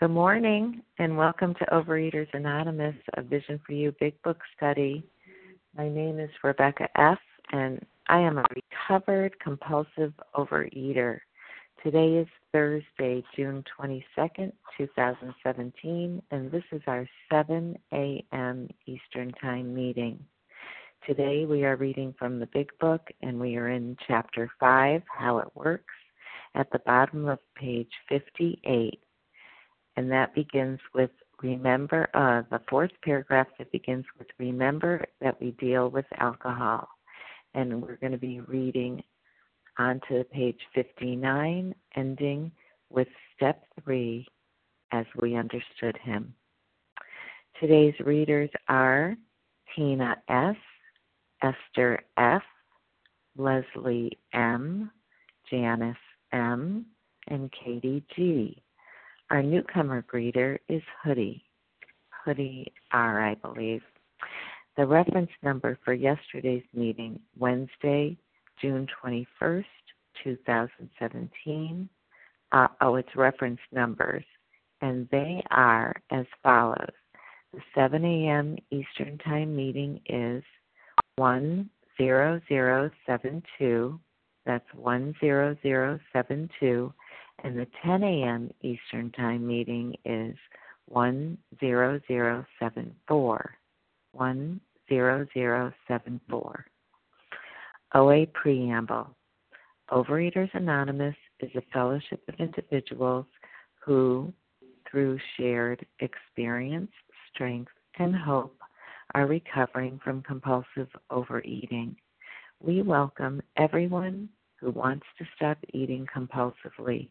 Good morning, and welcome to Overeaters Anonymous, a Vision for You Big Book study. My name is Rebecca F., and I am a recovered compulsive overeater. Today is Thursday, June 22nd, 2017, and this is our 7 a.m. Eastern Time meeting. Today we are reading from the Big Book, and we are in Chapter 5, How It Works, at the bottom of page 58. And that begins with Remember, uh, the fourth paragraph that begins with Remember that we deal with alcohol. And we're going to be reading onto page 59, ending with step 3 as we understood him. Today's readers are Tina S., Esther F., Leslie M., Janice M., and Katie G. Our newcomer greeter is Hoodie, Hoodie R, I believe. The reference number for yesterday's meeting, Wednesday, June 21st, 2017. Uh, oh, it's reference numbers, and they are as follows. The 7 a.m. Eastern Time meeting is 10072. That's 10072. And the 10 a.m. Eastern Time meeting is 10074. 10074. OA Preamble Overeaters Anonymous is a fellowship of individuals who, through shared experience, strength, and hope, are recovering from compulsive overeating. We welcome everyone who wants to stop eating compulsively.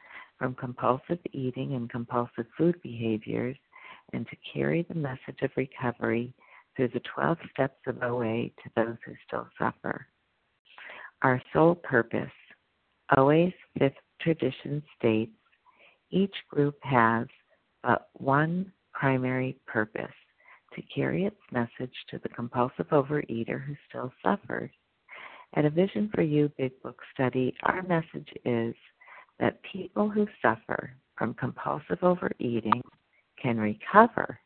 from compulsive eating and compulsive food behaviors and to carry the message of recovery through the 12 steps of OA to those who still suffer. Our sole purpose, OA's fifth tradition states, each group has but one primary purpose to carry its message to the compulsive overeater who still suffers. At a Vision for You Big Book study, our message is that people who suffer from compulsive overeating can recover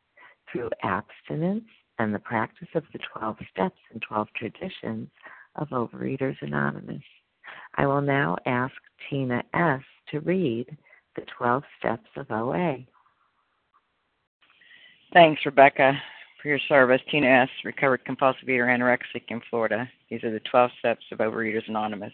through abstinence and the practice of the 12 steps and 12 traditions of Overeaters Anonymous. I will now ask Tina S. to read the 12 steps of OA. Thanks, Rebecca, for your service. Tina S., recovered compulsive eater anorexic in Florida. These are the 12 steps of Overeaters Anonymous.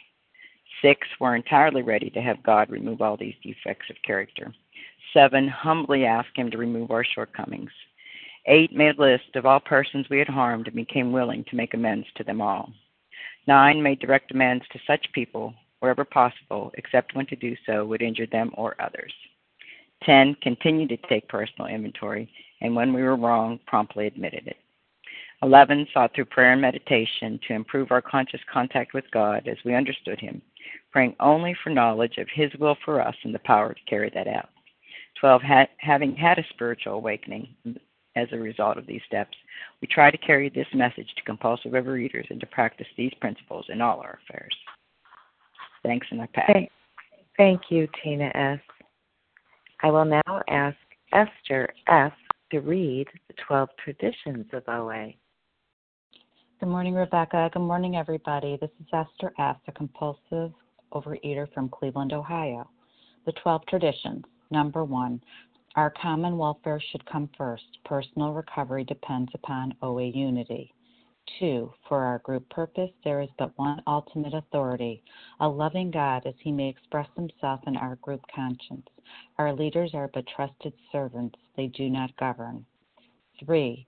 Six, were entirely ready to have God remove all these defects of character. Seven, humbly asked Him to remove our shortcomings. Eight made a list of all persons we had harmed and became willing to make amends to them all. Nine made direct amends to such people wherever possible, except when to do so would injure them or others. Ten continued to take personal inventory, and when we were wrong, promptly admitted it. 11 sought through prayer and meditation to improve our conscious contact with God as we understood Him, praying only for knowledge of His will for us and the power to carry that out. 12 ha- having had a spiritual awakening as a result of these steps. We try to carry this message to compulsive overeaters and to practice these principles in all our affairs. Thanks, and I pass. Thank, thank you, Tina S. I will now ask Esther F. to read the 12 traditions of OA. Good morning, Rebecca. Good morning, everybody. This is Esther F., a compulsive overeater from Cleveland, Ohio. The 12 traditions. Number one, our common welfare should come first. Personal recovery depends upon OA unity. Two, for our group purpose, there is but one ultimate authority, a loving God as he may express himself in our group conscience. Our leaders are but trusted servants, they do not govern. Three,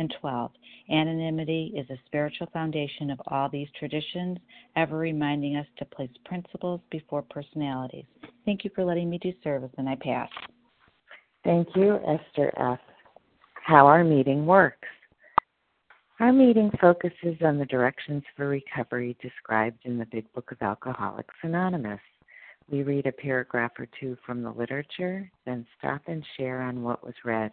And 12. Anonymity is a spiritual foundation of all these traditions, ever reminding us to place principles before personalities. Thank you for letting me do service, and I pass. Thank you, Esther F. How our meeting works. Our meeting focuses on the directions for recovery described in the Big Book of Alcoholics Anonymous. We read a paragraph or two from the literature, then stop and share on what was read.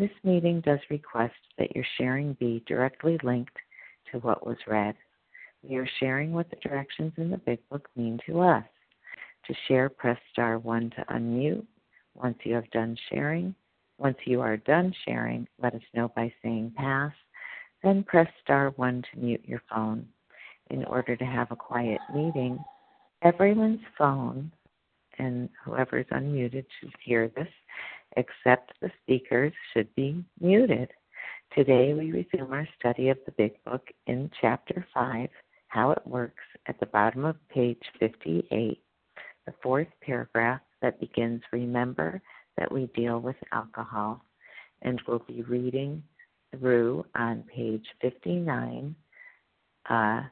This meeting does request that your sharing be directly linked to what was read. We are sharing what the directions in the Big Book mean to us. To share, press star 1 to unmute. Once you have done sharing, once you are done sharing, let us know by saying pass then press star 1 to mute your phone. In order to have a quiet meeting, everyone's phone and whoever is unmuted should hear this, except the speakers should be muted. Today we resume our study of the Big Book in Chapter 5, How It Works, at the bottom of page 58, the fourth paragraph that begins Remember that we deal with alcohol, and we'll be reading through on page 59, uh,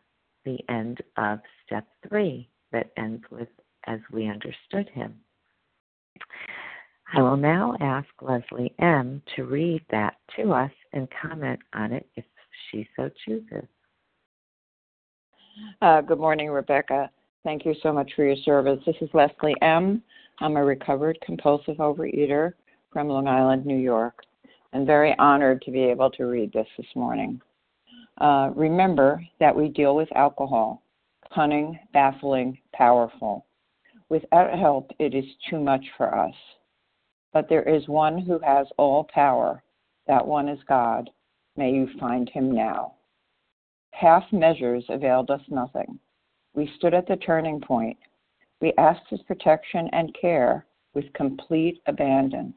the end of step three that ends with as we understood him. I will now ask Leslie M. to read that to us and comment on it if she so chooses. Uh, good morning, Rebecca. Thank you so much for your service. This is Leslie M. I'm a recovered compulsive overeater from Long Island, New York and very honored to be able to read this this morning. Uh, remember that we deal with alcohol, cunning, baffling, powerful. Without help, it is too much for us. But there is one who has all power. That one is God. May you find him now. Half measures availed us nothing. We stood at the turning point. We asked his protection and care with complete abandon.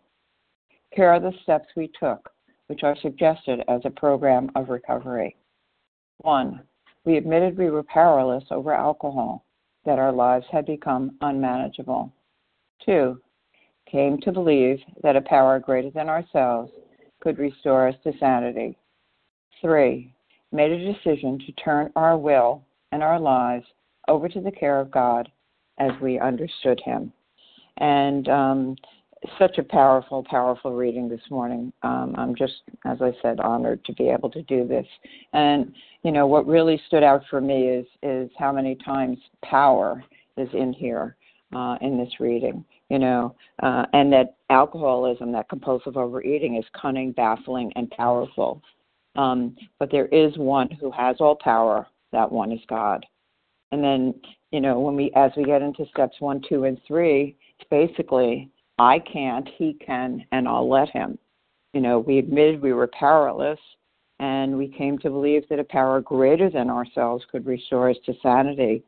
Here are the steps we took, which are suggested as a program of recovery. One, we admitted we were powerless over alcohol, that our lives had become unmanageable. Two, came to believe that a power greater than ourselves could restore us to sanity. Three, made a decision to turn our will and our lives over to the care of God as we understood Him. And um, such a powerful, powerful reading this morning. Um, I'm just, as I said, honored to be able to do this. And you know, what really stood out for me is is how many times power is in here uh, in this reading. You know, uh, and that alcoholism, that compulsive overeating, is cunning, baffling, and powerful. Um, but there is one who has all power. That one is God. And then, you know, when we as we get into steps one, two, and three, it's basically I can't, he can, and I'll let him. You know, we admitted we were powerless, and we came to believe that a power greater than ourselves could restore us to sanity.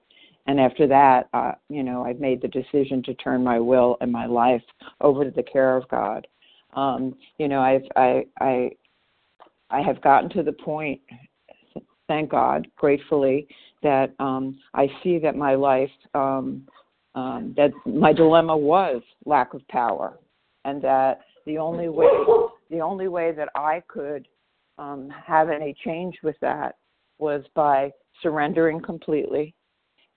And after that, uh, you know, I've made the decision to turn my will and my life over to the care of God. Um, you know, I've I I I have gotten to the point, thank God, gratefully, that um, I see that my life, um, um, that my dilemma was lack of power, and that the only way, the only way that I could um, have any change with that was by surrendering completely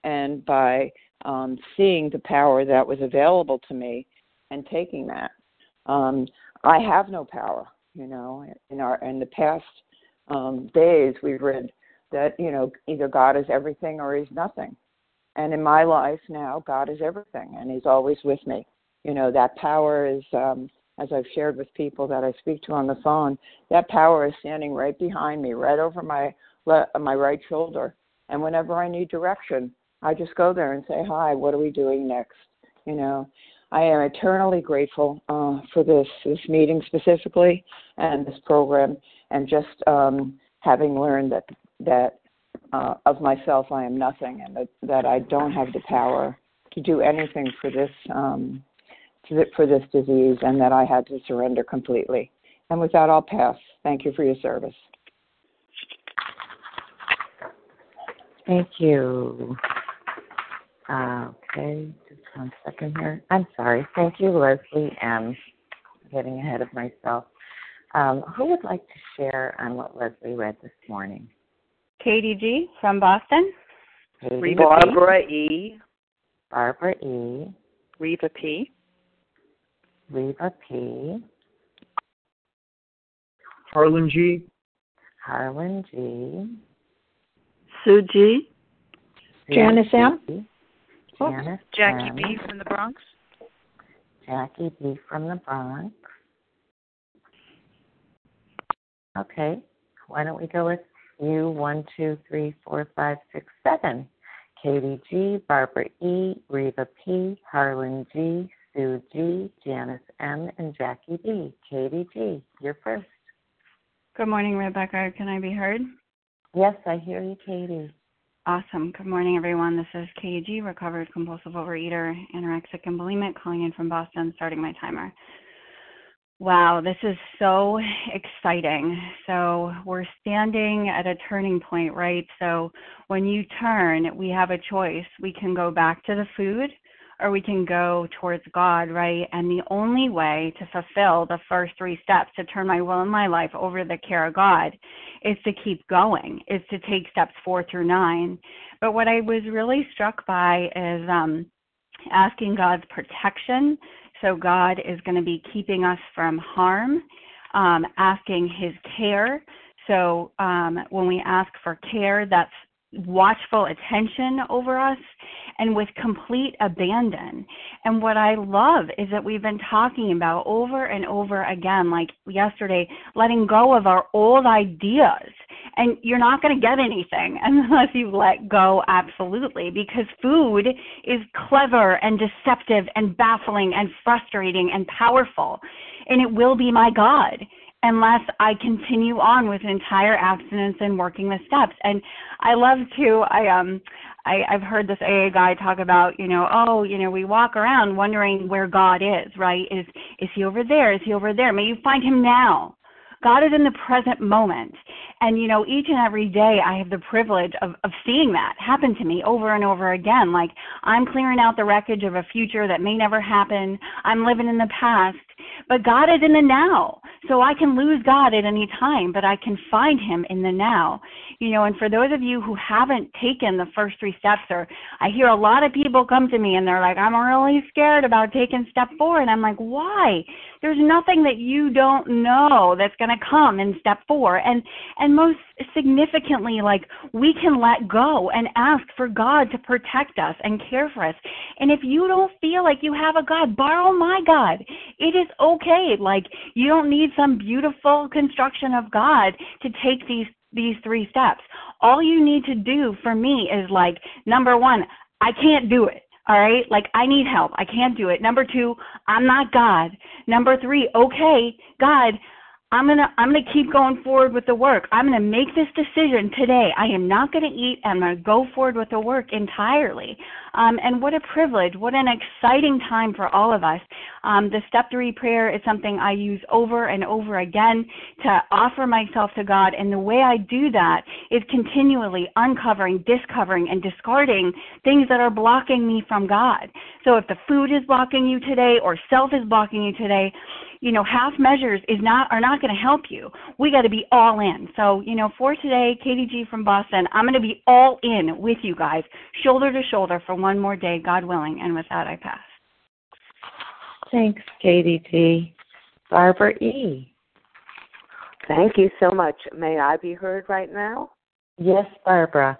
and by um, seeing the power that was available to me and taking that. Um, I have no power, you know. In our in the past um, days, we've read that you know either God is everything or He's nothing, and in my life now, God is everything, and He's always with me. You know that power is, um, as I've shared with people that I speak to on the phone, that power is standing right behind me, right over my le- my right shoulder, and whenever I need direction, I just go there and say, "Hi, what are we doing next?" You know, I am eternally grateful uh, for this this meeting specifically and this program, and just um, having learned that that uh, of myself I am nothing, and that, that I don't have the power to do anything for this um, for this disease, and that I had to surrender completely. And with that, I'll pass. Thank you for your service. Thank you. Okay, just one second here. I'm sorry. Thank you, Leslie M. Getting ahead of myself. Um, who would like to share on what Leslie read this morning? Katie G. from Boston. Katie Barbara E. Barbara E. Reva P. Reva P. Harlan G. Harlan G. Sue G. Janice M. G. Janice Jackie B from the Bronx. Jackie B. from the Bronx. Okay, why don't we go with you? One, two, three, four, five, six, seven. Katie G, Barbara E, Reva P, Harlan G, Sue G, Janice M, and Jackie B. Katie G, you're first. Good morning, Rebecca. Can I be heard? Yes, I hear you, Katie. Awesome. Good morning, everyone. This is KG, recovered compulsive overeater, anorexic and bulimic, calling in from Boston, starting my timer. Wow, this is so exciting. So, we're standing at a turning point, right? So, when you turn, we have a choice. We can go back to the food or we can go towards God, right? And the only way to fulfill the first three steps to turn my will and my life over to the care of God is to keep going, is to take steps four through nine. But what I was really struck by is um, asking God's protection. So God is going to be keeping us from harm, um, asking His care. So um, when we ask for care, that's watchful attention over us and with complete abandon. And what I love is that we've been talking about over and over again, like yesterday, letting go of our old ideas. And you're not going to get anything unless you let go absolutely, because food is clever and deceptive and baffling and frustrating and powerful. And it will be my God unless I continue on with entire abstinence and working the steps. And I love to I um I, I've heard this AA guy talk about, you know, oh, you know, we walk around wondering where God is, right? Is is he over there? Is he over there? May you find him now. God is in the present moment. And, you know, each and every day I have the privilege of, of seeing that happen to me over and over again. Like I'm clearing out the wreckage of a future that may never happen. I'm living in the past. But God is in the now. So I can lose God at any time, but I can find him in the now. You know, and for those of you who haven't taken the first three steps, or I hear a lot of people come to me and they're like, I'm really scared about taking step four. And I'm like, why? there's nothing that you don't know that's going to come in step 4 and and most significantly like we can let go and ask for God to protect us and care for us and if you don't feel like you have a God borrow my God it is okay like you don't need some beautiful construction of God to take these these three steps all you need to do for me is like number 1 I can't do it all right. Like, I need help. I can't do it. Number two, I'm not God. Number three, okay, God, I'm gonna I'm gonna keep going forward with the work. I'm gonna make this decision today. I am not gonna eat. I'm gonna go forward with the work entirely. Um, and what a privilege! What an exciting time for all of us. Um, the step three prayer is something I use over and over again to offer myself to God. And the way I do that is continually uncovering, discovering, and discarding things that are blocking me from God. So if the food is blocking you today, or self is blocking you today, you know, half measures is not are not going to help you. We got to be all in. So, you know, for today, Katie G from Boston, I'm going to be all in with you guys, shoulder to shoulder for one more day, God willing. And with that, I pass. Thanks, Katie G. Barbara E. Thank you so much. May I be heard right now? Yes, Barbara.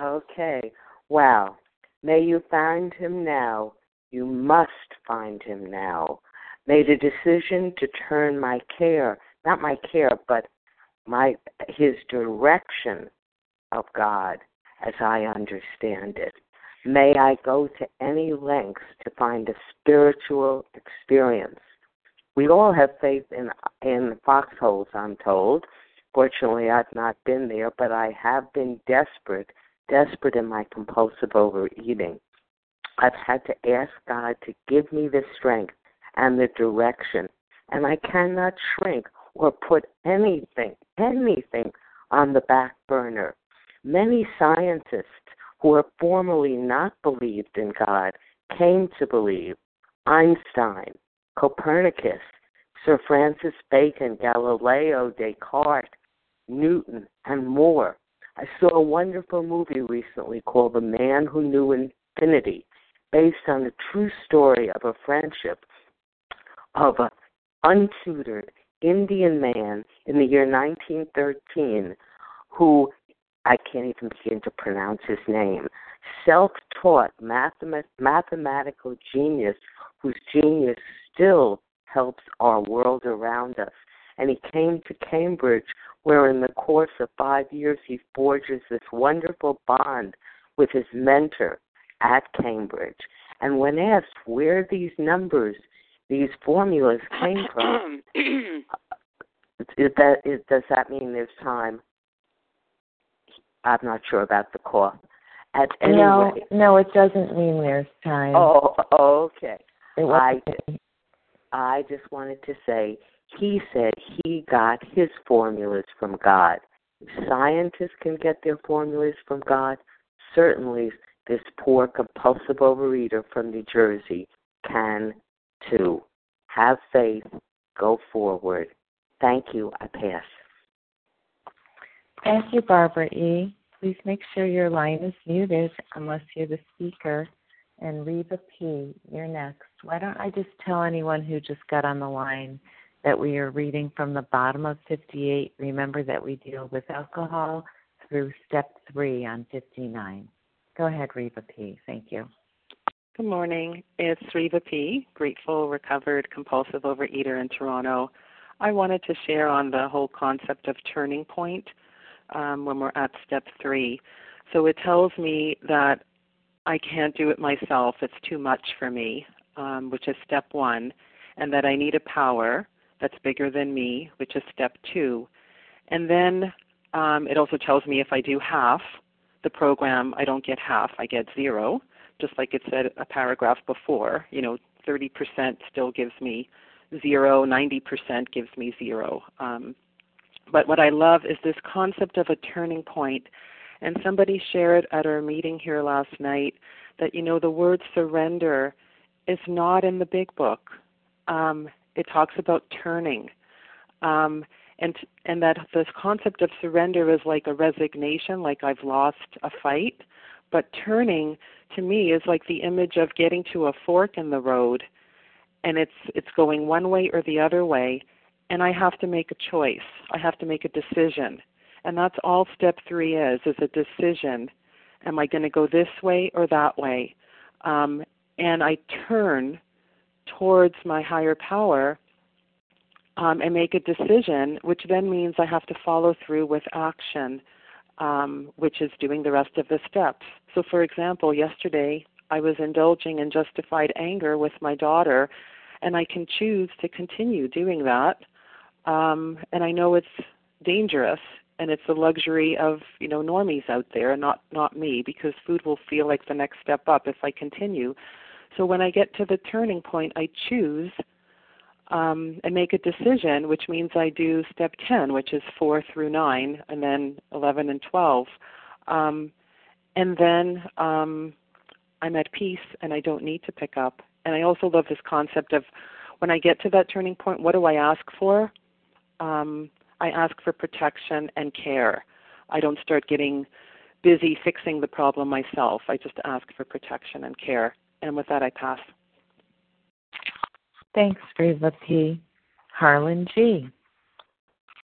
Okay. Well, May you find him now. You must find him now made a decision to turn my care, not my care, but my his direction of God as I understand it. May I go to any lengths to find a spiritual experience. We all have faith in in foxholes, I'm told. Fortunately, I've not been there, but I have been desperate, desperate in my compulsive overeating. I've had to ask God to give me the strength and the direction. And I cannot shrink or put anything, anything on the back burner. Many scientists who were formerly not believed in God came to believe. Einstein, Copernicus, Sir Francis Bacon, Galileo, Descartes, Newton, and more. I saw a wonderful movie recently called The Man Who Knew Infinity, based on the true story of a friendship of an untutored Indian man in the year 1913 who I can't even begin to pronounce his name. Self taught mathemat- mathematical genius whose genius still helps our world around us. And he came to Cambridge, where in the course of five years he forges this wonderful bond with his mentor at Cambridge. And when asked where these numbers these formulas came from. Uh, is that is, does that mean there's time? I'm not sure about the cough. At any no, rate, no, it doesn't mean there's time. Oh, okay. I I just wanted to say he said he got his formulas from God. Scientists can get their formulas from God. Certainly, this poor compulsive overeater from New Jersey can too. have faith, go forward. Thank you. I pass. Thank you, Barbara E. Please make sure your line is muted unless you're the speaker. And Reva P., you're next. Why don't I just tell anyone who just got on the line that we are reading from the bottom of 58. Remember that we deal with alcohol through step three on 59. Go ahead, Reva P. Thank you. Good morning. It's Reva P., grateful, recovered, compulsive overeater in Toronto. I wanted to share on the whole concept of turning point um, when we're at step three. So it tells me that I can't do it myself, it's too much for me, um, which is step one, and that I need a power that's bigger than me, which is step two. And then um, it also tells me if I do half the program, I don't get half, I get zero just like it said a paragraph before, you know, 30% still gives me zero, 90% gives me zero. Um, but what I love is this concept of a turning point. And somebody shared at our meeting here last night that, you know, the word surrender is not in the big book. Um, it talks about turning. Um, and and that this concept of surrender is like a resignation, like I've lost a fight. But turning to me is like the image of getting to a fork in the road and it's it's going one way or the other way and I have to make a choice. I have to make a decision. And that's all step 3 is is a decision. Am I going to go this way or that way? Um, and I turn towards my higher power um, and make a decision, which then means I have to follow through with action, um, which is doing the rest of the steps. So, for example, yesterday I was indulging in justified anger with my daughter, and I can choose to continue doing that. Um, and I know it's dangerous, and it's the luxury of you know normies out there, and not not me, because food will feel like the next step up if I continue. So when I get to the turning point, I choose um, and make a decision, which means I do step 10, which is 4 through 9, and then 11 and 12. Um, and then um, I'm at peace and I don't need to pick up. And I also love this concept of when I get to that turning point, what do I ask for? Um, I ask for protection and care. I don't start getting busy fixing the problem myself. I just ask for protection and care. And with that, I pass. Thanks, Reva P. Harlan G.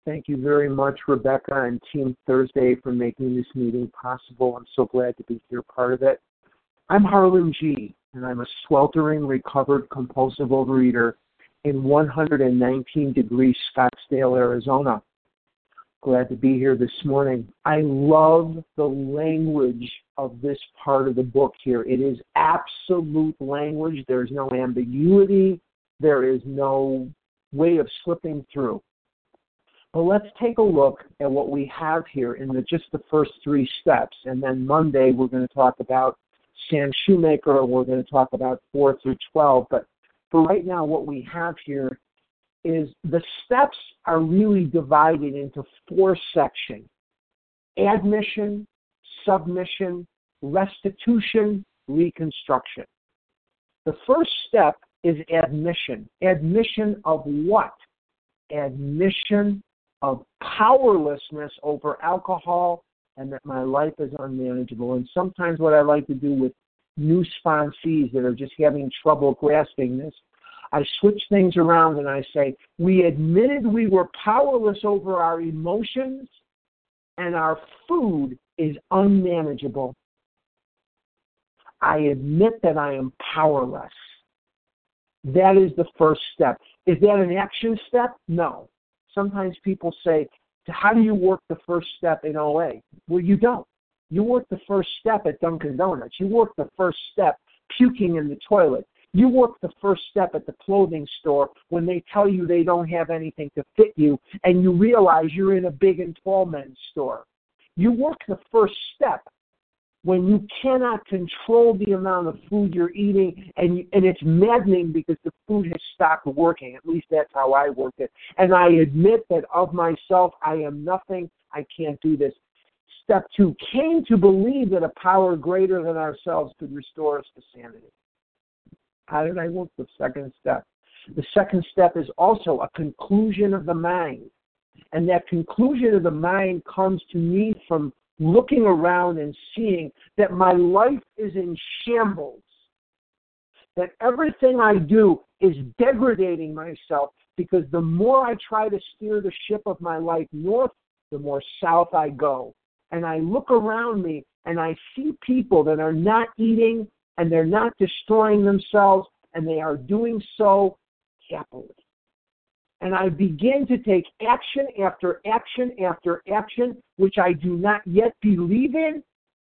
Thank you very much, Rebecca and Team Thursday, for making this meeting possible. I'm so glad to be here, part of it. I'm Harlan G., and I'm a sweltering, recovered compulsive overeater in 119 degrees Scottsdale, Arizona. Glad to be here this morning. I love the language of this part of the book here. It is absolute language. There's no ambiguity. There is no way of slipping through. But let's take a look at what we have here in the, just the first three steps. And then Monday, we're going to talk about Sam Shoemaker, we're going to talk about 4 through 12. But for right now, what we have here is the steps are really divided into four sections admission, submission, restitution, reconstruction. The first step is admission. Admission of what? Admission of powerlessness over alcohol and that my life is unmanageable. And sometimes what I like to do with new sponsees that are just having trouble grasping this, I switch things around and I say, we admitted we were powerless over our emotions and our food is unmanageable. I admit that I am powerless. That is the first step. Is that an action step? No. Sometimes people say, How do you work the first step in OA? Well, you don't. You work the first step at Dunkin' Donuts. You work the first step puking in the toilet. You work the first step at the clothing store when they tell you they don't have anything to fit you and you realize you're in a big and tall men's store. You work the first step when you cannot control the amount of food you're eating and and it's maddening because the food has stopped working at least that's how i work it and i admit that of myself i am nothing i can't do this step two came to believe that a power greater than ourselves could restore us to sanity. How did i work the second step? The second step is also a conclusion of the mind. And that conclusion of the mind comes to me from looking around and seeing that my life is in shambles, that everything I do is degrading myself because the more I try to steer the ship of my life north, the more south I go. And I look around me and I see people that are not eating and they're not destroying themselves and they are doing so happily and I begin to take action after action after action, which I do not yet believe in,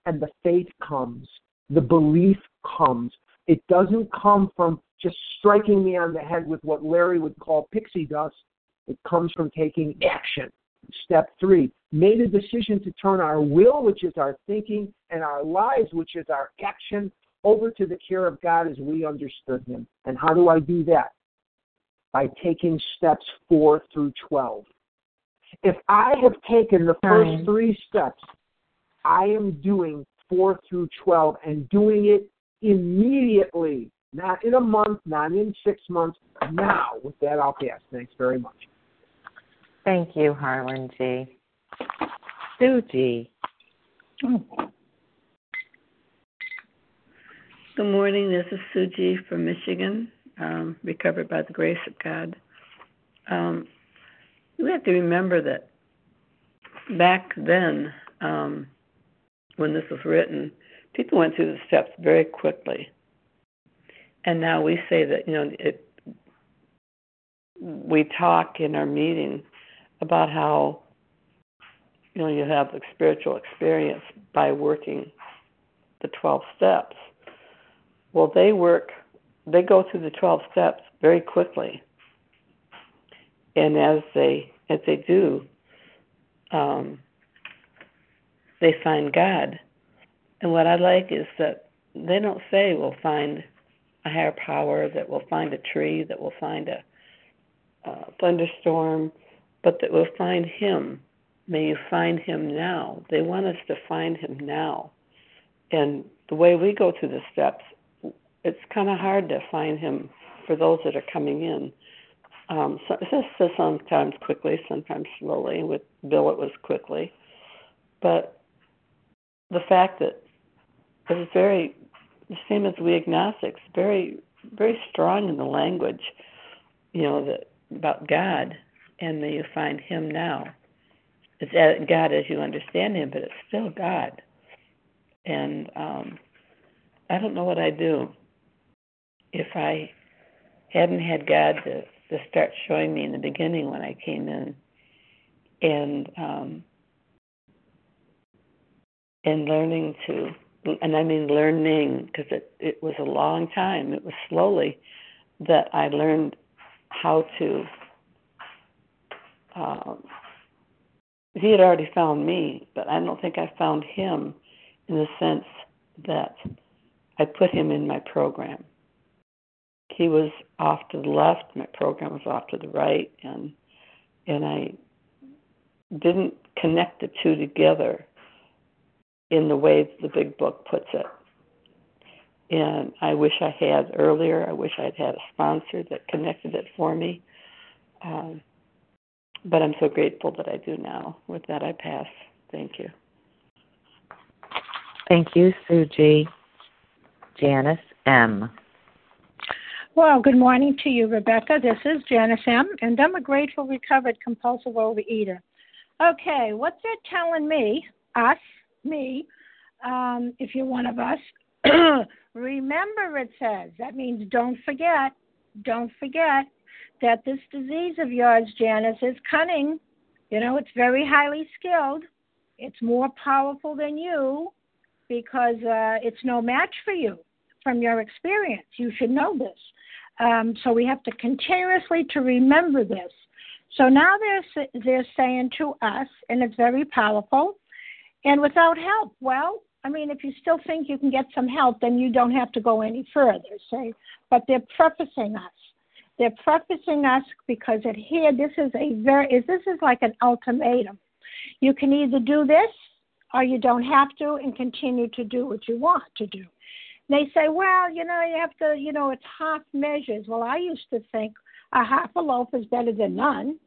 and the faith comes. The belief comes. It doesn't come from just striking me on the head with what Larry would call pixie dust. It comes from taking action. Step three, made a decision to turn our will, which is our thinking, and our lives, which is our action, over to the care of God as we understood Him. And how do I do that? by taking steps 4 through 12. If I have taken the first three steps, I am doing 4 through 12 and doing it immediately, not in a month, not in six months, now. With that, I'll pass. Thanks very much. Thank you, Harlan G. Oh. Good morning. This is Sue G. from Michigan um, recovered by the grace of God. Um, we have to remember that back then, um, when this was written, people went through the steps very quickly. And now we say that, you know, it, we talk in our meeting about how, you know, you have a spiritual experience by working the 12 steps. Well, they work, they go through the 12 steps very quickly. And as they, as they do, um, they find God. And what I like is that they don't say we'll find a higher power, that we'll find a tree, that we'll find a, a thunderstorm, but that we'll find Him. May you find Him now. They want us to find Him now. And the way we go through the steps, it's kind of hard to find Him for those that are coming in. Um, so, so sometimes quickly, sometimes slowly. With Bill, it was quickly. But the fact that it was very the same as we agnostics, very very strong in the language, you know, that about God, and may you find Him now. It's God as you understand Him, but it's still God. And um, I don't know what I'd do if I hadn't had God to to start showing me in the beginning when I came in, and um, and learning to, and I mean learning because it it was a long time. It was slowly that I learned how to. Um, he had already found me, but I don't think I found him in the sense that I put him in my program he was off to the left, my program was off to the right, and and I didn't connect the two together in the way the big book puts it. And I wish I had earlier. I wish I'd had a sponsor that connected it for me. Um, but I'm so grateful that I do now. With that, I pass. Thank you. Thank you, Suji. Janice M. Well, good morning to you, Rebecca. This is Janice M., and I'm a grateful, recovered, compulsive overeater. Okay, what's it telling me, us, me, um, if you're one of us? Remember, it says. That means don't forget, don't forget that this disease of yours, Janice, is cunning. You know, it's very highly skilled. It's more powerful than you because uh, it's no match for you from your experience. You should know this. Um, so we have to continuously to remember this. So now they're they're saying to us, and it's very powerful, and without help. Well, I mean, if you still think you can get some help, then you don't have to go any further. Say, but they're prefacing us. They're prefacing us because it here this is a very this is like an ultimatum. You can either do this or you don't have to and continue to do what you want to do. They say, well, you know, you have to, you know, it's half measures. Well, I used to think a half a loaf is better than none.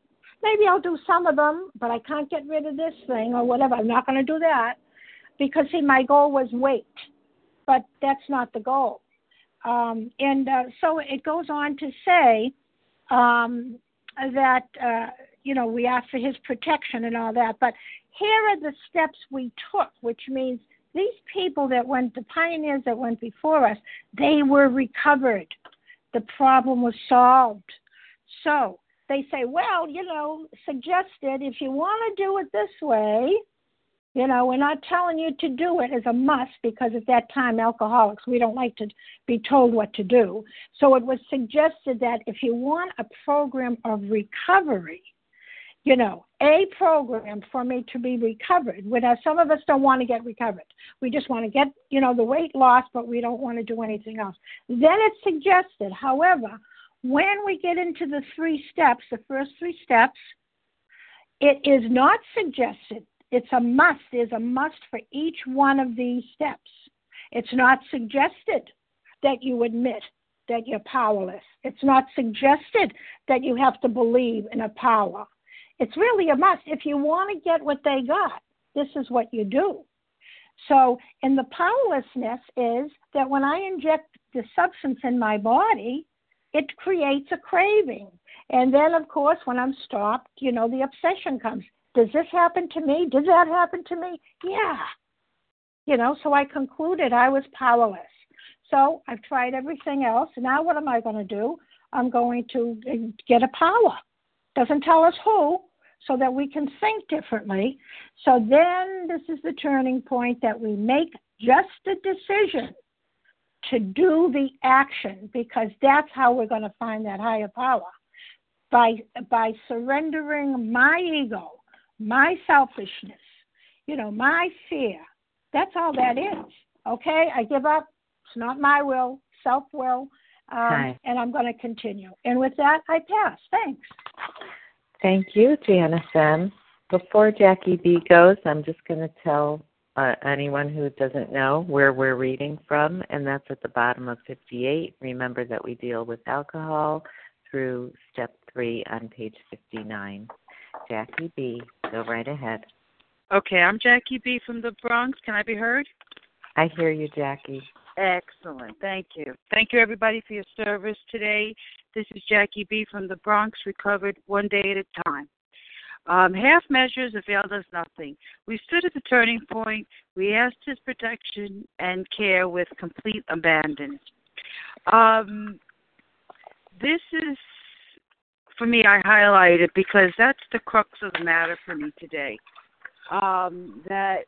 Maybe I'll do some of them, but I can't get rid of this thing or whatever. I'm not going to do that because, see, my goal was weight, but that's not the goal. Um, and uh, so it goes on to say um, that, uh, you know, we ask for his protection and all that. But here are the steps we took, which means – these people that went, the pioneers that went before us, they were recovered. The problem was solved. So they say, well, you know, suggested if you want to do it this way, you know, we're not telling you to do it as a must because at that time, alcoholics, we don't like to be told what to do. So it was suggested that if you want a program of recovery, you know, a program for me to be recovered. Whereas some of us don't want to get recovered. We just want to get, you know, the weight loss, but we don't want to do anything else. Then it's suggested, however, when we get into the three steps, the first three steps, it is not suggested. It's a must. There's a must for each one of these steps. It's not suggested that you admit that you're powerless. It's not suggested that you have to believe in a power it's really a must. If you want to get what they got, this is what you do. So, and the powerlessness is that when I inject the substance in my body, it creates a craving. And then, of course, when I'm stopped, you know, the obsession comes. Does this happen to me? Did that happen to me? Yeah. You know, so I concluded I was powerless. So I've tried everything else. Now, what am I going to do? I'm going to uh, get a power. Doesn't tell us who, so that we can think differently. So then, this is the turning point that we make just a decision to do the action because that's how we're going to find that higher power by by surrendering my ego my selfishness you know my fear that's all that is okay? I give up. It's not my will self will um, and i'm going to continue. And with that i pass. Thanks. Thank you janice m. Before jackie b goes i'm just going to tell uh, anyone who doesn't know where we're reading from, and that's at the bottom of 58. Remember that we deal with alcohol through step three on page 59. Jackie B., go right ahead. Okay, I'm Jackie B. from the Bronx. Can I be heard? I hear you, Jackie. Excellent. Thank you. Thank you, everybody, for your service today. This is Jackie B. from the Bronx, recovered one day at a time. Um, half measures availed us nothing. We stood at the turning point. We asked his protection and care with complete abandon. Um, this is, for me, I highlight it because that's the crux of the matter for me today. Um, that,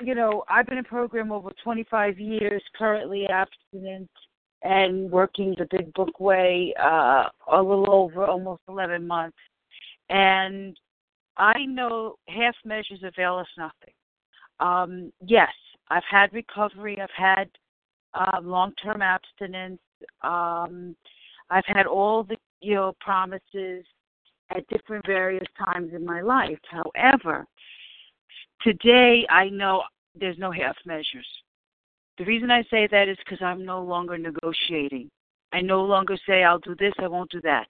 you know, I've been in program over 25 years, currently abstinent and working the big book way uh, a little over almost 11 months and I know half measures avail us nothing. Um, yes, I've had recovery. I've had uh, long-term abstinence. Um, I've had all the you know promises at different various times in my life. However, today I know there's no half measures. The reason I say that is because I'm no longer negotiating. I no longer say I'll do this, I won't do that.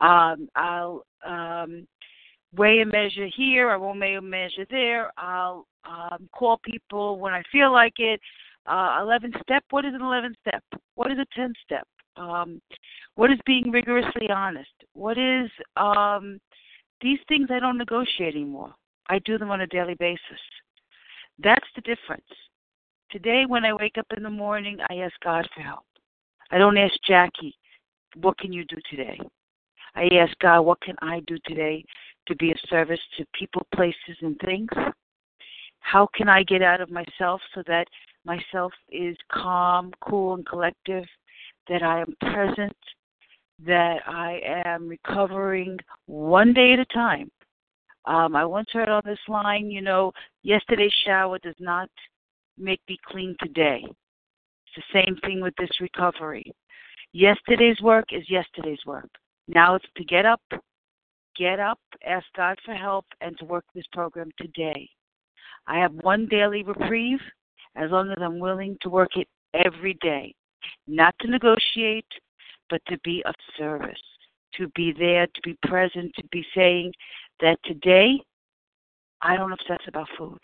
Um, I'll um, weigh and measure here. I won't weigh and measure there. I'll um, call people when I feel like it. Uh, 11 step. What is an 11 step? What is a 10 step? Um, what is being rigorously honest? What is um, these things I don't negotiate anymore. I do them on a daily basis. That's the difference. Today, when I wake up in the morning, I ask God for help. I don't ask Jackie, what can you do today? I ask God, what can I do today to be of service to people, places, and things? How can I get out of myself so that myself is calm, cool, and collective, that I am present, that I am recovering one day at a time? Um, I once heard on this line, you know, yesterday's shower does not make me clean today. It's the same thing with this recovery. Yesterday's work is yesterday's work. Now it's to get up, get up, ask God for help, and to work this program today. I have one daily reprieve as long as I'm willing to work it every day. Not to negotiate, but to be of service, to be there, to be present, to be saying that today I don't obsess about food.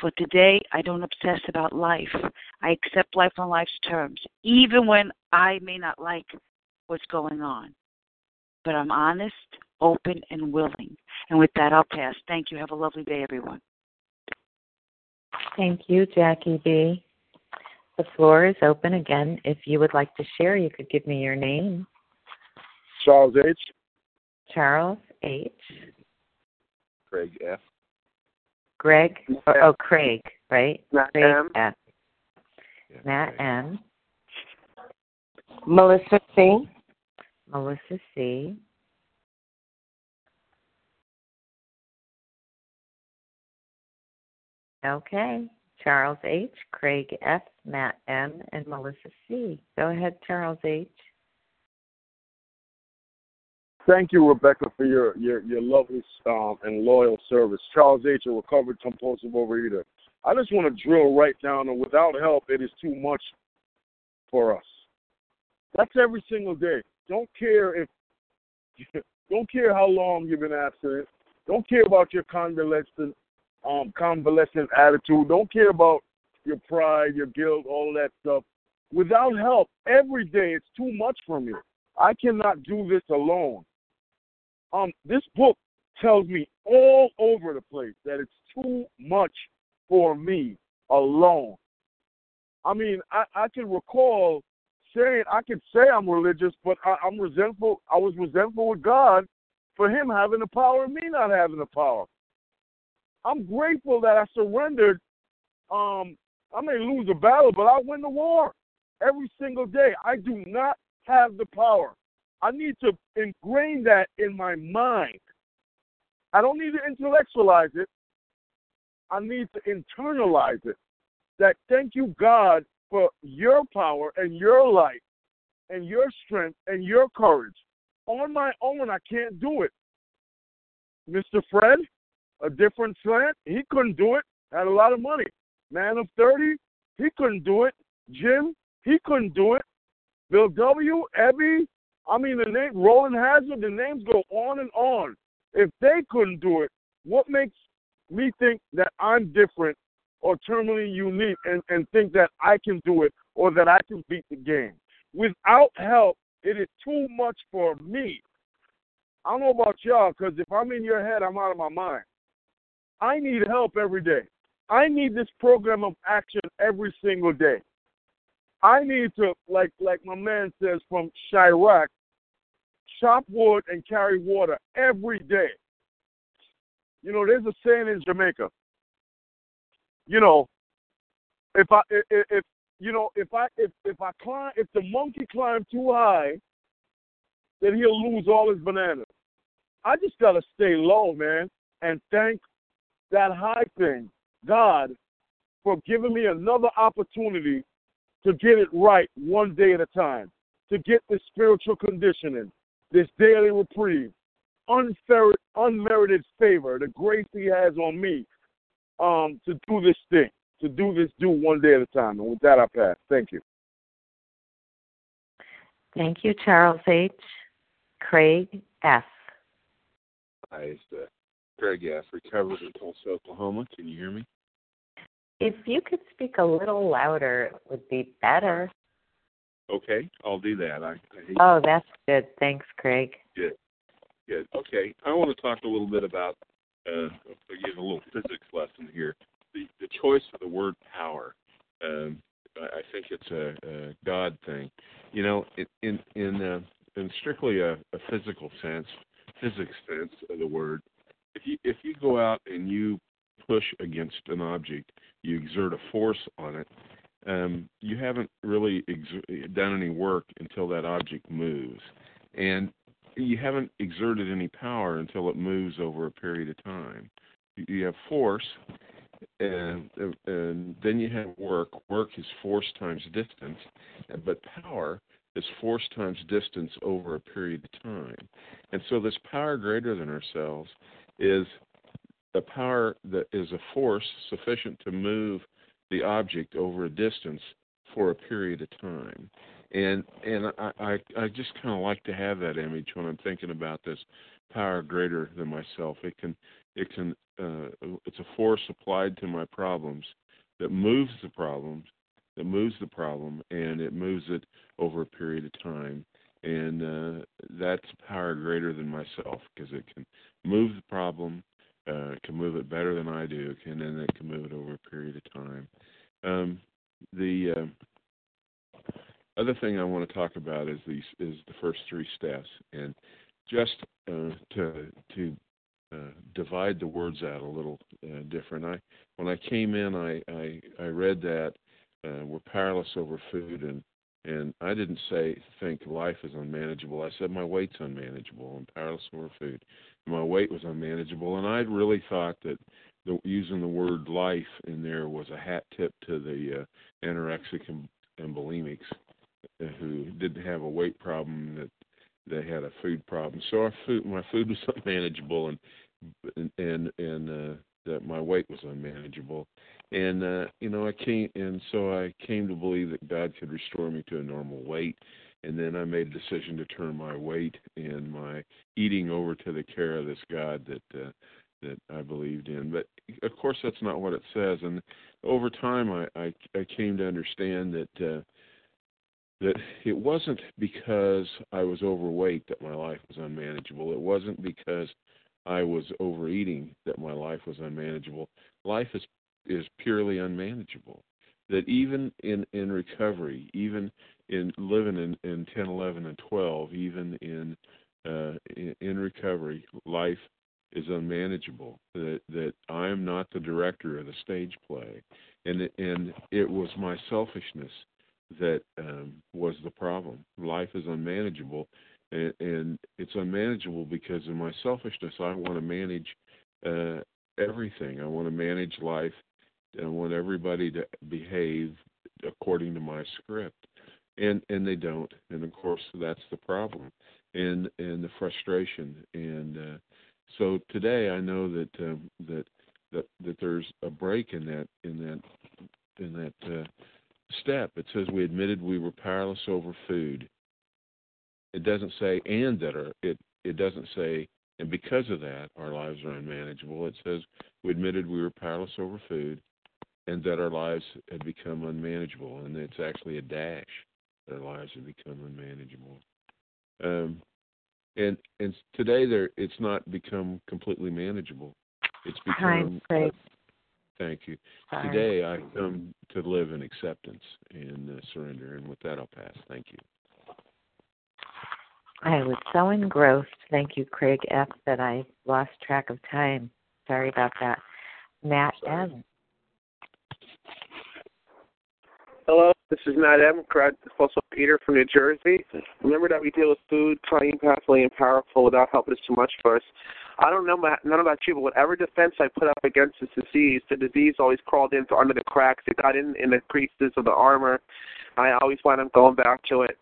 For today, I don't obsess about life. I accept life on life's terms, even when I may not like what's going on but I'm honest, open, and willing. And with that, I'll pass. Thank you. Have a lovely day, everyone. Thank you, Jackie B. The floor is open again. If you would like to share, you could give me your name. Charles H. Charles H. Craig F. Greg, or, oh, Craig, right? Matt Craig M. F. Matt M. Melissa C. Melissa C. Okay. Charles H., Craig F., Matt M., and Melissa C. Go ahead, Charles H. Thank you, Rebecca, for your your, your lovely um, and loyal service. Charles H., a recovered compulsive overeater. I just want to drill right down, and without help, it is too much for us. That's every single day. Don't care if don't care how long you've been absent. Don't care about your convalescent, um, convalescent attitude. Don't care about your pride, your guilt, all that stuff. without help every day, it's too much for me. I cannot do this alone. Um, this book tells me all over the place that it's too much for me alone. I mean, I, I can recall saying I can say I'm religious, but I, I'm resentful. I was resentful with God for Him having the power and me not having the power. I'm grateful that I surrendered. Um, I may lose a battle, but I win the war every single day. I do not have the power. I need to ingrain that in my mind. I don't need to intellectualize it. I need to internalize it. That thank you, God, for your power and your light and your strength and your courage. On my own, I can't do it. Mr. Fred, a different slant, he couldn't do it. Had a lot of money. Man of 30, he couldn't do it. Jim, he couldn't do it. Bill W., Ebby, I mean, the name, Roland Hazard, the names go on and on. If they couldn't do it, what makes me think that I'm different or terminally unique and, and think that I can do it or that I can beat the game. Without help, it is too much for me. I don't know about y'all, because if I'm in your head, I'm out of my mind. I need help every day. I need this program of action every single day. I need to, like like my man says from Chirac, chop wood and carry water every day. You know, there's a saying in Jamaica you know, if I if, if you know if I if if I climb if the monkey climbed too high, then he'll lose all his bananas. I just gotta stay low, man, and thank that high thing, God, for giving me another opportunity to get it right one day at a time, to get this spiritual conditioning, this daily reprieve, unfair, unmerited favor, the grace He has on me um, to do this thing, to do this, do one day at a time. And with that, I pass. Thank you. Thank you, Charles H. Craig S. Hi, Craig S. Recovered in Tulsa, Oklahoma. Can you hear me? If you could speak a little louder, it would be better. Okay, I'll do that. I, I oh, that's good. Thanks, Craig. Good. Good. Okay, I want to talk a little bit about uh, give a little physics lesson here. The the choice of the word power. Um, I think it's a, a God thing. You know, in in uh, in strictly a, a physical sense, physics sense of the word, if you if you go out and you push against an object, you exert a force on it. Um, you haven't really done any work until that object moves, and you haven't exerted any power until it moves over a period of time. You have force, and, and then you have work. Work is force times distance, but power is force times distance over a period of time. And so, this power greater than ourselves is a power that is a force sufficient to move the object over a distance for a period of time and and I I, I just kind of like to have that image when I'm thinking about this power greater than myself. It can it can uh, it's a force applied to my problems that moves the problems that moves the problem and it moves it over a period of time and uh, that's power greater than myself because it can move the problem uh, can move it better than I do and then it can move it over a period of time um, the uh, other thing I want to talk about is these is the first three steps, and just uh, to to uh, divide the words out a little uh, different. I when I came in, I I, I read that we're powerless over food, and and I didn't say think life is unmanageable. I said my weight's unmanageable. I'm powerless over food. My weight was unmanageable, and I really thought that the, using the word life in there was a hat tip to the uh, anorexic and, and bulimics who didn't have a weight problem that they had a food problem. So our food, my food was unmanageable, and and and uh, that my weight was unmanageable, and uh, you know I came and so I came to believe that God could restore me to a normal weight, and then I made a decision to turn my weight and my eating over to the care of this God that. Uh, that I believed in, but of course that's not what it says. And over time, I I, I came to understand that uh, that it wasn't because I was overweight that my life was unmanageable. It wasn't because I was overeating that my life was unmanageable. Life is is purely unmanageable. That even in in recovery, even in living in in 10, 11, and 12, even in uh, in, in recovery, life is unmanageable. That that I am not the director of the stage play, and and it was my selfishness that um, was the problem. Life is unmanageable, and, and it's unmanageable because of my selfishness. I want to manage uh, everything. I want to manage life. I want everybody to behave according to my script, and and they don't. And of course, that's the problem, and and the frustration. And uh, so today, I know that um, that that that there's a break in that in that in that. Uh, step. It says we admitted we were powerless over food. It doesn't say and that are it it doesn't say and because of that our lives are unmanageable. It says we admitted we were powerless over food and that our lives had become unmanageable and it's actually a dash that our lives have become unmanageable. Um, and and today there it's not become completely manageable. It's become Hi, Thank you. Sorry. Today I come to live in acceptance and uh, surrender, and with that I'll pass. Thank you. I was so engrossed, thank you, Craig F., that I lost track of time. Sorry about that. Matt. M. Hello, this is Matt M. also Peter from New Jersey. Remember that we deal with food, clean, powerfully, and powerful without helping us too much for us. I don't know none about you, but whatever defense I put up against this disease, the disease always crawled in under the cracks. It got in in the creases of the armor. I always wind up going back to it.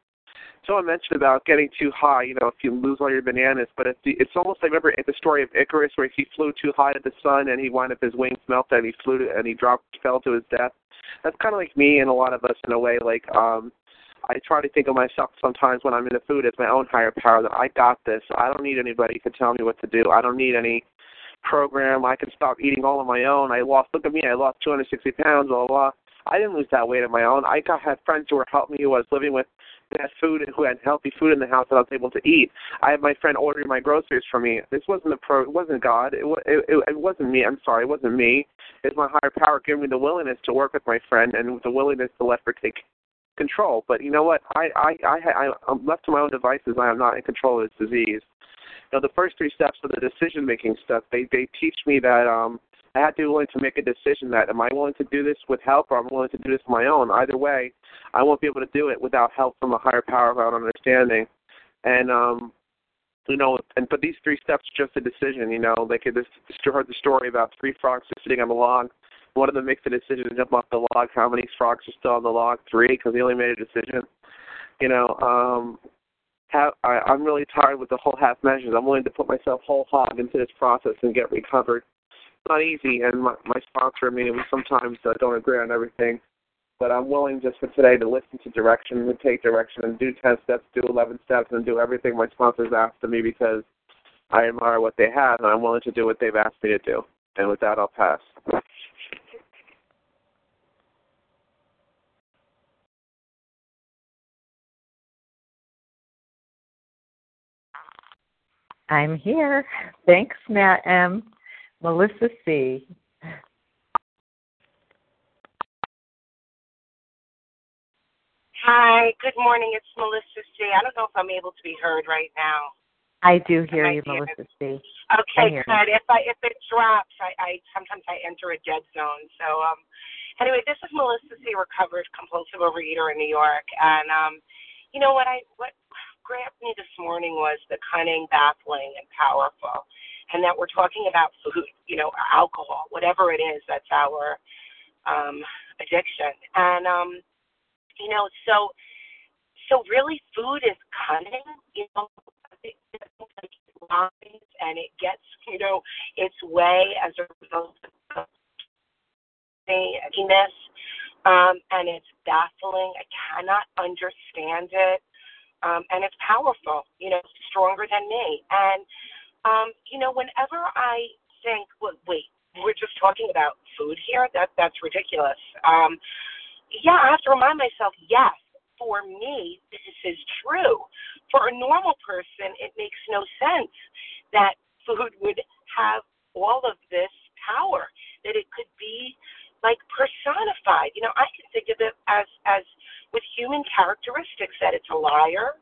Someone mentioned about getting too high. You know, if you lose all your bananas, but the, it's almost like remember the story of Icarus where he flew too high to the sun and he wound up his wings melted and he flew to, and he dropped fell to his death. That's kind of like me and a lot of us in a way. Like um I try to think of myself sometimes when I'm in the food as my own higher power that I got this. I don't need anybody to tell me what to do. I don't need any program. I can stop eating all on my own. I lost. Look at me. I lost 260 pounds. Blah blah. blah. I didn't lose that weight on my own. I got had friends who were helping me who I was living with that food and who had healthy food in the house that I was able to eat. I had my friend ordering my groceries for me. This wasn't a pro. It wasn't God. It, it, it, it wasn't me. I'm sorry. It wasn't me. It's my higher power giving me the willingness to work with my friend and the willingness to let her take control. But you know what? I I I, I I'm left to my own devices. I am not in control of this disease. Know, the first three steps of the decision making stuff, they they teach me that um I have to be willing to make a decision that am I willing to do this with help or am I'm willing to do this on my own. Either way, I won't be able to do it without help from a higher power without understanding. And um you know, and but these three steps are just a decision. You know, like this, heard the story about three frogs sitting on the log, one of them makes a decision to jump off the log. How many frogs are still on the log? Three, because he only made a decision. You know, um, have, I, I'm really tired with the whole half measures. I'm willing to put myself whole hog into this process and get recovered. Not easy, and my, my sponsor and me, we sometimes uh, don't agree on everything. But I'm willing just for today to listen to direction and take direction and do 10 steps, do 11 steps, and do everything my sponsors asked of me because I admire what they have, and I'm willing to do what they've asked me to do. And with that, I'll pass. I'm here. Thanks, Matt M. Melissa C. Hi, good morning. It's Melissa C. I don't know if I'm able to be heard right now. I do hear I you, hear Melissa C. Okay, good. If I if it drops, I, I sometimes I enter a dead zone. So um, anyway, this is Melissa C. Recovered compulsive overeater in New York, and um, you know what I what grabbed me this morning was the cunning, baffling, and powerful, and that we're talking about food, you know, alcohol, whatever it is that's our um, addiction, and um, you know, so so really, food is cunning, you know and it gets, you know, its way as a result of this. Um, and it's baffling. I cannot understand it. Um, and it's powerful, you know, stronger than me. And, um, you know, whenever I think, well, wait, we're just talking about food here? That That's ridiculous. Um, yeah, I have to remind myself, yes, for me, this is true. For a normal person, it makes no sense that food would have all of this power, that it could be like personified. You know, I can think of it as as with human characteristics that it's a liar,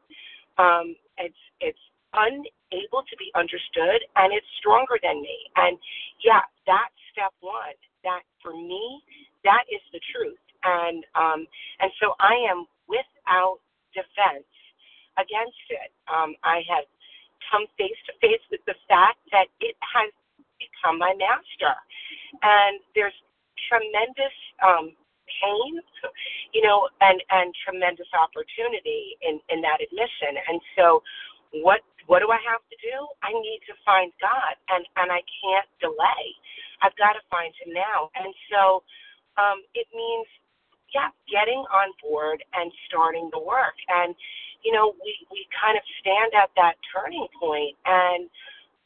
um, it's it's unable to be understood, and it's stronger than me. And yeah, that's step one. That for me, that is the truth. And um, and so I am without defense against it. Um, I have come face to face with the fact that it has become my master. And there's tremendous um, pain, you know, and and tremendous opportunity in in that admission. And so, what what do I have to do? I need to find God, and and I can't delay. I've got to find Him now. And so, um, it means, yeah, getting on board and starting the work. And you know, we we kind of stand at that turning point, and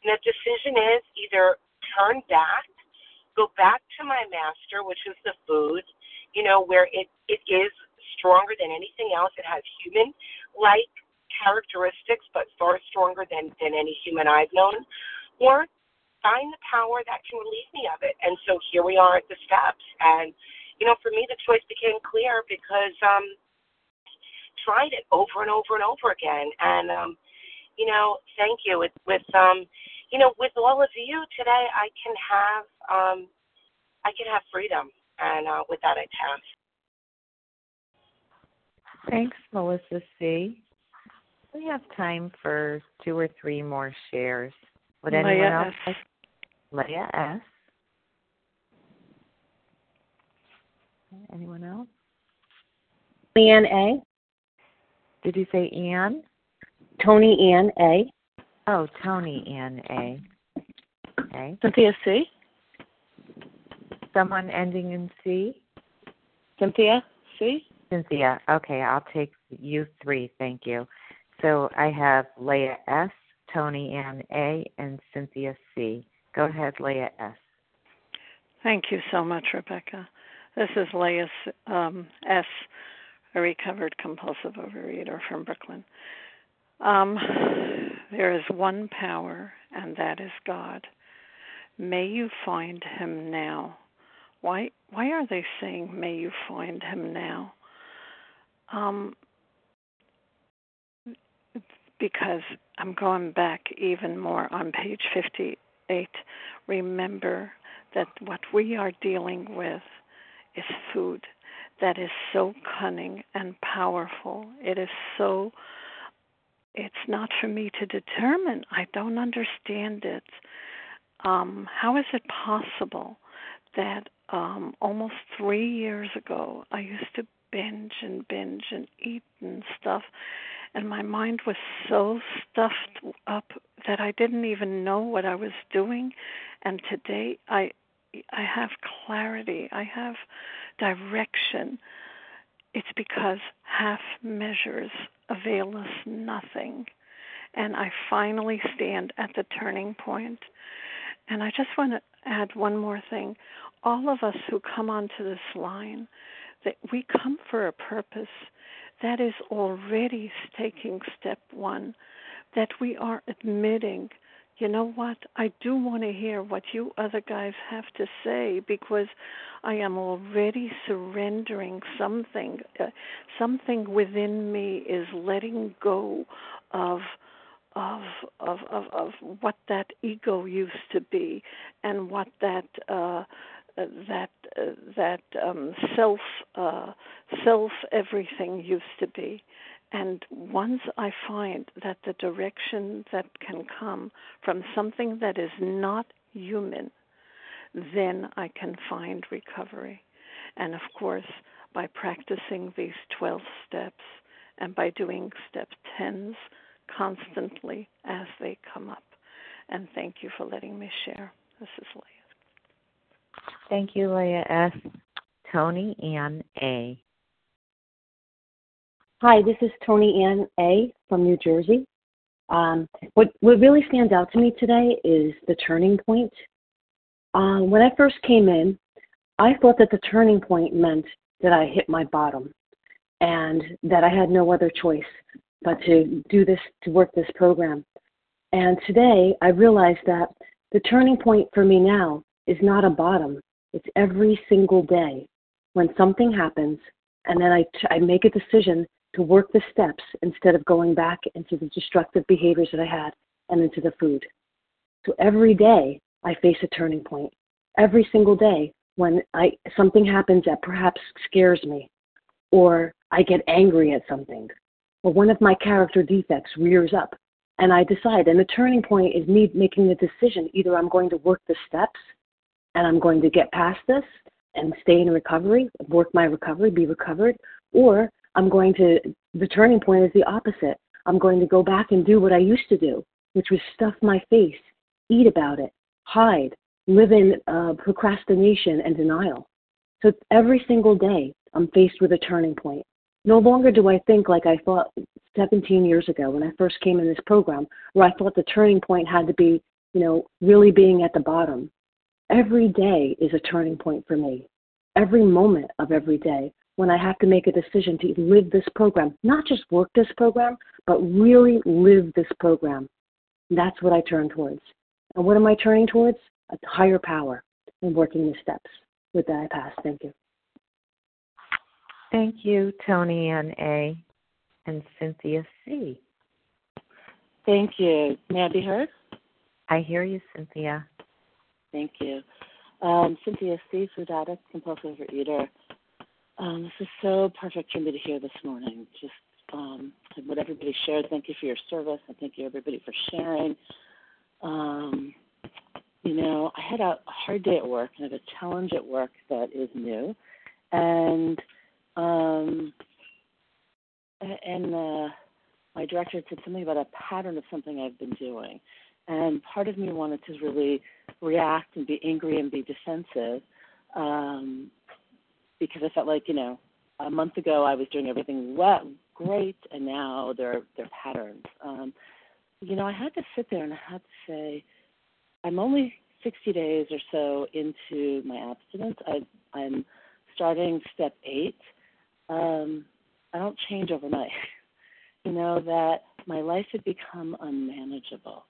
the decision is either turn back go back to my master, which is the food, you know, where it, it is stronger than anything else. It has human like characteristics, but far stronger than, than any human I've known. Or find the power that can relieve me of it. And so here we are at the steps. And, you know, for me, the choice became clear because um, tried it over and over and over again. And, um, you know, thank you. With, with um, you know, with all of you today, I can have um, I can have freedom, and uh, with that, I pass. Thanks, Melissa C. We have time for two or three more shares. Would anyone Leah else? S. Like? Leah S. Anyone else? Leanne A. Did you say Ann? Tony Ann A. Oh, Tony Ann A. Okay. Cynthia C. Someone ending in C? Cynthia C. Cynthia. Okay, I'll take you three. Thank you. So I have Leah S, Tony Ann A, and Cynthia C. Go ahead, Leah S. Thank you so much, Rebecca. This is Leah um, S, a recovered compulsive overeater from Brooklyn. Um, there is one power, and that is God. May you find him now. Why why are they saying may you find him now? Um because I'm going back even more on page 58. Remember that what we are dealing with is food that is so cunning and powerful. It is so it's not for me to determine. I don't understand it. Um, how is it possible that um, almost three years ago I used to binge and binge and eat and stuff, and my mind was so stuffed up that I didn't even know what I was doing. And today I I have clarity. I have direction. It's because half measures avail us nothing. And I finally stand at the turning point. And I just want to add one more thing. All of us who come onto this line, that we come for a purpose that is already taking step one, that we are admitting you know what? I do want to hear what you other guys have to say because I am already surrendering something. Uh, something within me is letting go of of of of of what that ego used to be and what that uh that that um self uh self everything used to be and once I find that the direction that can come from something that is not human, then I can find recovery. And of course, by practicing these 12 steps and by doing step 10s constantly as they come up. And thank you for letting me share. This is Leah. Thank you, Leah S. Tony Ann A. Hi, this is Tony Ann A. from New Jersey. Um, what what really stands out to me today is the turning point. Um, when I first came in, I thought that the turning point meant that I hit my bottom. and that I had no other choice but to do this, to work this program. And today I realized that the turning point for me now is not a bottom, it's every single day when something happens, and then I, I make a decision to work the steps instead of going back into the destructive behaviors that I had and into the food. So every day I face a turning point. Every single day when I something happens that perhaps scares me or I get angry at something or one of my character defects rears up and I decide and the turning point is me making the decision either I'm going to work the steps and I'm going to get past this and stay in recovery, work my recovery, be recovered, or I'm going to, the turning point is the opposite. I'm going to go back and do what I used to do, which was stuff my face, eat about it, hide, live in uh, procrastination and denial. So every single day, I'm faced with a turning point. No longer do I think like I thought 17 years ago when I first came in this program, where I thought the turning point had to be, you know, really being at the bottom. Every day is a turning point for me. Every moment of every day when I have to make a decision to live this program, not just work this program, but really live this program. That's what I turn towards. And what am I turning towards? A higher power and working the steps. With that, I pass. Thank you. Thank you, Tony Ann A, and Cynthia C. Thank you. May I be heard? I hear you, Cynthia. Thank you. Um, Cynthia C., food addict, compulsive overeater. Um, this is so perfect for me to hear this morning. Just um, what everybody shared. Thank you for your service, and thank you everybody for sharing. Um, you know, I had a hard day at work, and I have a challenge at work that is new, and um, and uh, my director said something about a pattern of something I've been doing, and part of me wanted to really react and be angry and be defensive. Um, because I felt like you know a month ago I was doing everything well, great, and now they're they're patterns. Um, you know, I had to sit there and I had to say, I'm only 60 days or so into my abstinence. I, I'm starting step eight. Um, I don't change overnight. you know that my life had become unmanageable.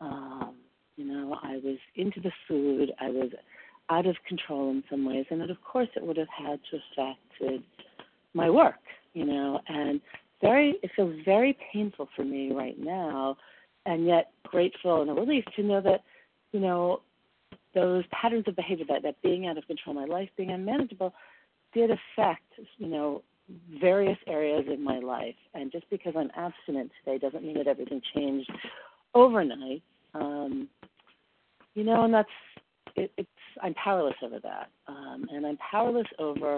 Um, you know, I was into the food. I was out of control in some ways, and of course it would have had to affected my work, you know, and very it feels very painful for me right now, and yet grateful and a relief to know that, you know, those patterns of behavior that that being out of control, my life being unmanageable, did affect, you know, various areas of my life. And just because I'm abstinent today doesn't mean that everything changed overnight. Um, you know, and that's it, it's I'm powerless over that, um, and I'm powerless over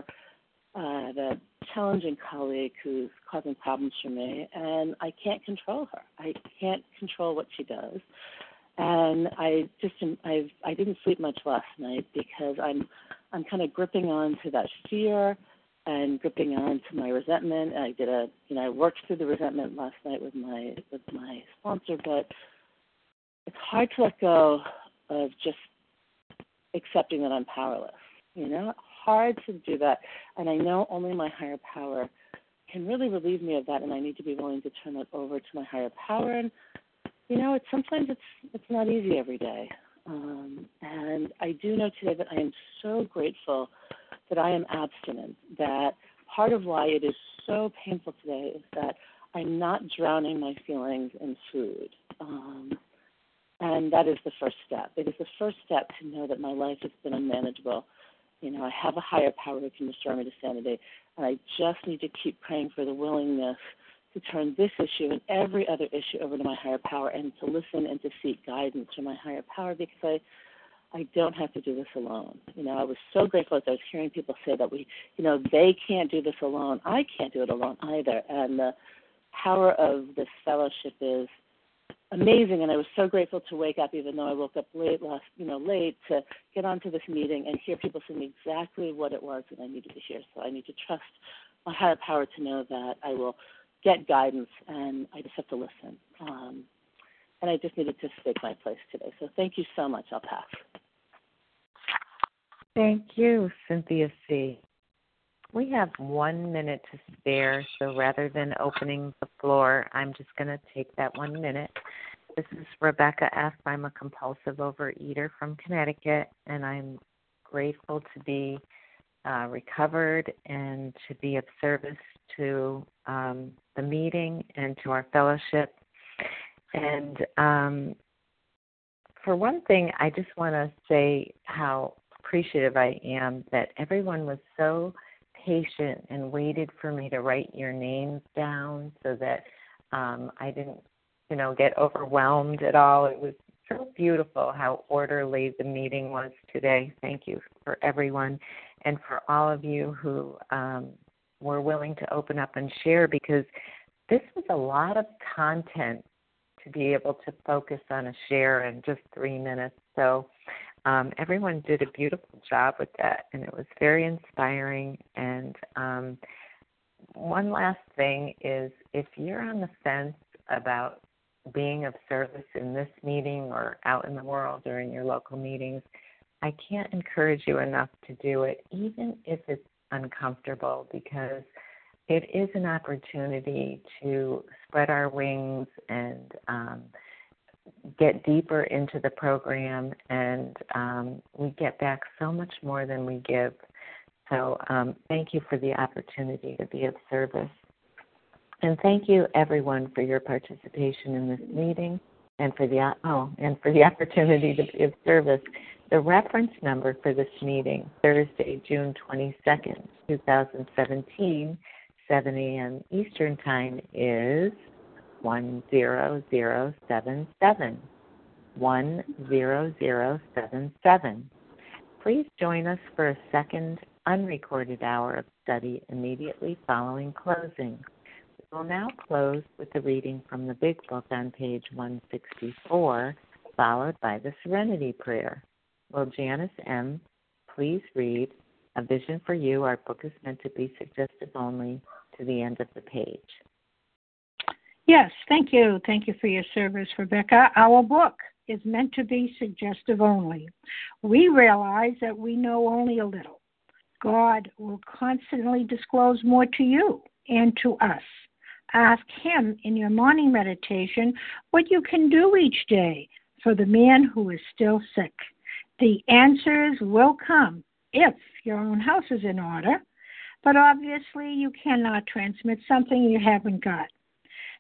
uh, the challenging colleague who's causing problems for me, and I can't control her. I can't control what she does, and I just I I didn't sleep much last night because I'm I'm kind of gripping on to that fear and gripping on to my resentment. I did a you know I worked through the resentment last night with my with my sponsor, but it's hard to let go of just accepting that I'm powerless. You know, hard to do that. And I know only my higher power can really relieve me of that and I need to be willing to turn it over to my higher power and you know, it's sometimes it's it's not easy every day. Um, and I do know today that I am so grateful that I am abstinent, that part of why it is so painful today is that I'm not drowning my feelings in food. Um, and that is the first step. It is the first step to know that my life has been unmanageable. You know, I have a higher power who can restore me to sanity, and I just need to keep praying for the willingness to turn this issue and every other issue over to my higher power and to listen and to seek guidance from my higher power because I I don't have to do this alone. You know, I was so grateful as I was hearing people say that we, you know, they can't do this alone. I can't do it alone either. And the power of this fellowship is amazing and I was so grateful to wake up even though I woke up late last you know, late to get onto this meeting and hear people saying exactly what it was that I needed to hear. So I need to trust my higher power to know that I will get guidance and I just have to listen. Um, and I just needed to stake my place today. So thank you so much. I'll pass. Thank you, Cynthia C. we have one minute to spare, so rather than opening the floor, I'm just going to take that one minute. This is Rebecca F. I'm a compulsive overeater from Connecticut, and I'm grateful to be uh, recovered and to be of service to um, the meeting and to our fellowship. And um, for one thing, I just want to say how appreciative I am that everyone was so patient and waited for me to write your names down so that um, I didn't, you know, get overwhelmed at all. It was so beautiful how orderly the meeting was today. Thank you for everyone and for all of you who um, were willing to open up and share because this was a lot of content to be able to focus on a share in just three minutes. So um, everyone did a beautiful job with that, and it was very inspiring. And um, one last thing is if you're on the fence about being of service in this meeting or out in the world or in your local meetings, I can't encourage you enough to do it, even if it's uncomfortable, because it is an opportunity to spread our wings and um, get deeper into the program, and um, we get back so much more than we give. So, um, thank you for the opportunity to be of service. And thank you, everyone, for your participation in this meeting and for the oh, and for the opportunity to be of service. The reference number for this meeting, Thursday, June 22nd, 2017, 7 a.m. Eastern Time, is 10077. 10077. Please join us for a second unrecorded hour of study immediately following closing. We will now close with the reading from the Big Book on page 164, followed by the Serenity Prayer. Will Janice M. please read A Vision for You? Our book is meant to be suggestive only to the end of the page. Yes, thank you. Thank you for your service, Rebecca. Our book is meant to be suggestive only. We realize that we know only a little. God will constantly disclose more to you and to us. Ask Him in your morning meditation what you can do each day for the man who is still sick. The answers will come if your own house is in order, but obviously you cannot transmit something you haven't got.